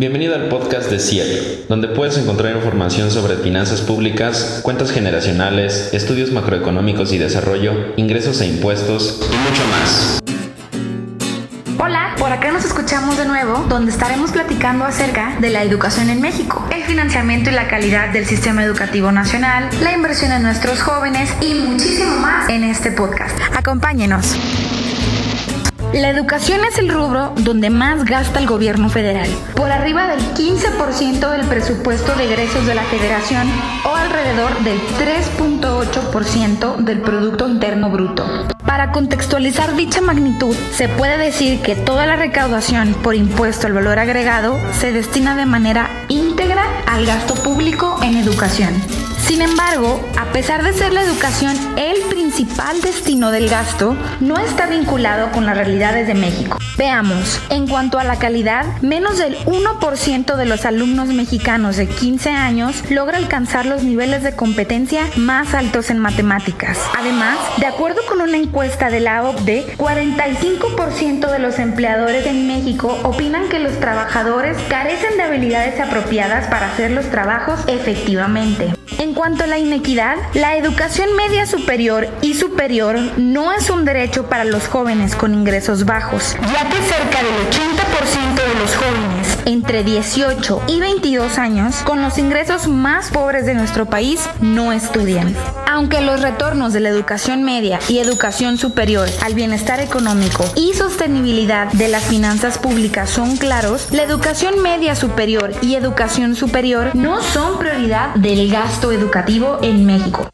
Bienvenido al podcast de CIEP, donde puedes encontrar información sobre finanzas públicas, cuentas generacionales, estudios macroeconómicos y desarrollo, ingresos e impuestos y mucho más. Hola, por acá nos escuchamos de nuevo, donde estaremos platicando acerca de la educación en México, el financiamiento y la calidad del sistema educativo nacional, la inversión en nuestros jóvenes y muchísimo más en este podcast. Acompáñenos. La educación es el rubro donde más gasta el gobierno federal, por arriba del 15% del presupuesto de egresos de la federación o alrededor del 3.8% del Producto Interno Bruto. Para contextualizar dicha magnitud, se puede decir que toda la recaudación por impuesto al valor agregado se destina de manera íntegra al gasto público en educación. Sin embargo, a pesar de ser la educación el principal destino del gasto, no está vinculado con las realidades de México. Veamos, en cuanto a la calidad, menos del 1% de los alumnos mexicanos de 15 años logra alcanzar los niveles de competencia más altos en matemáticas. Además, de acuerdo con una encuesta de la OCDE, 45% de los empleadores en México opinan que los trabajadores carecen de habilidades apropiadas para hacer los trabajos efectivamente. En cuanto a la inequidad, la educación media superior y superior no es un derecho para los jóvenes con ingresos bajos, ya que cerca del 80% de los jóvenes entre 18 y 22 años con los ingresos más pobres de nuestro país no estudian. Aunque los retornos de la educación media y educación superior al bienestar económico y sostenibilidad de las finanzas públicas son claros, la educación media superior y educación superior no son prioridad del gasto educativo en México.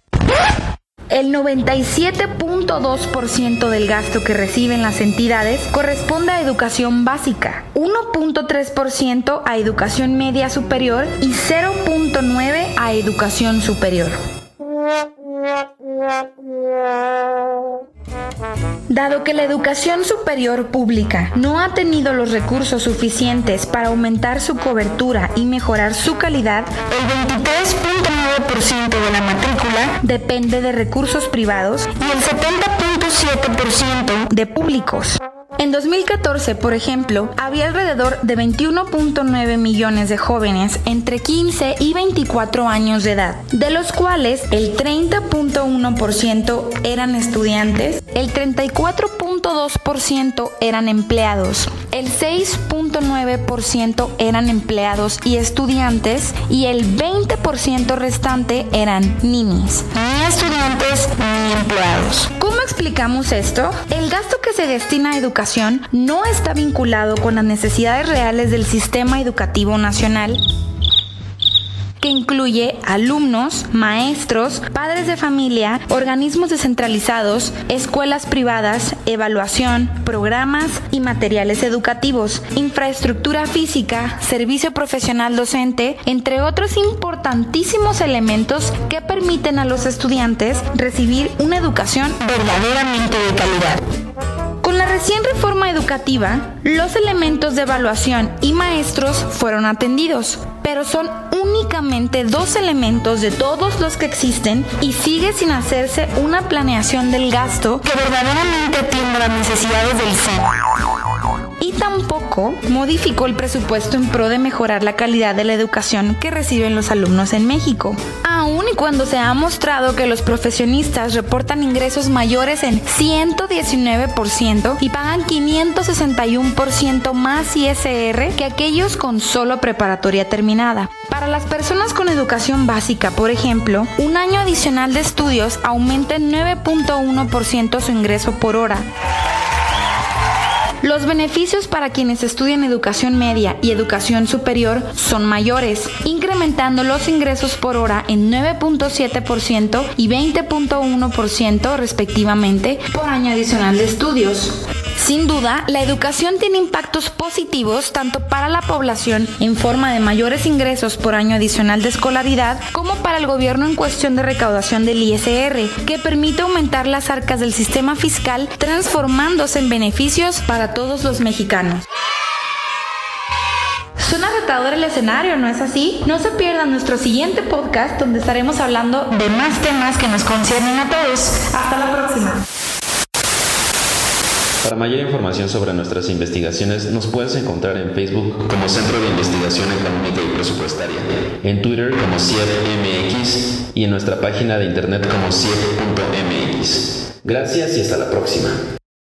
El 97.2% del gasto que reciben las entidades corresponde a educación básica, 1.3% a educación media superior y 0.9% a educación superior. Dado que la educación superior pública no ha tenido los recursos suficientes para aumentar su cobertura y mejorar su calidad, el 23.9% de la matrícula depende de recursos privados y el 70.7% de públicos. En 2014, por ejemplo, había alrededor de 21.9 millones de jóvenes entre 15 y 24 años de edad, de los cuales el 30.1% eran estudiantes, el 34.2% eran empleados, el 6.9% eran empleados y estudiantes y el 20% restante eran ninis, ni estudiantes ni empleados. ¿Cómo explicamos esto? El gasto que se destina a educación no está vinculado con las necesidades reales del sistema educativo nacional que incluye alumnos, maestros, padres de familia, organismos descentralizados, escuelas privadas, evaluación, programas y materiales educativos, infraestructura física, servicio profesional docente, entre otros importantísimos elementos que permiten a los estudiantes recibir una educación verdaderamente de calidad. Con la recién reforma educativa, los elementos de evaluación y maestros fueron atendidos, pero son únicamente dos elementos de todos los que existen y sigue sin hacerse una planeación del gasto que verdaderamente atienda las necesidades del centro y modificó el presupuesto en pro de mejorar la calidad de la educación que reciben los alumnos en México. Aún y cuando se ha mostrado que los profesionistas reportan ingresos mayores en 119% y pagan 561% más ISR que aquellos con solo preparatoria terminada. Para las personas con educación básica, por ejemplo, un año adicional de estudios aumenta en 9.1% su ingreso por hora. Los beneficios para quienes estudian educación media y educación superior son mayores, incrementando los ingresos por hora en 9.7% y 20.1% respectivamente por año adicional de estudios. Sin duda, la educación tiene impactos positivos tanto para la población en forma de mayores ingresos por año adicional de escolaridad como para el gobierno en cuestión de recaudación del ISR, que permite aumentar las arcas del sistema fiscal transformándose en beneficios para todos los mexicanos. Suena retador el escenario, ¿no es así? No se pierdan nuestro siguiente podcast donde estaremos hablando de más temas que nos conciernen a todos. Hasta la próxima. Para mayor información sobre nuestras investigaciones nos puedes encontrar en Facebook como Centro de Investigación Económica y Presupuestaria, en Twitter como CIEPMX y en nuestra página de internet como CIEP.mx. Gracias y hasta la próxima.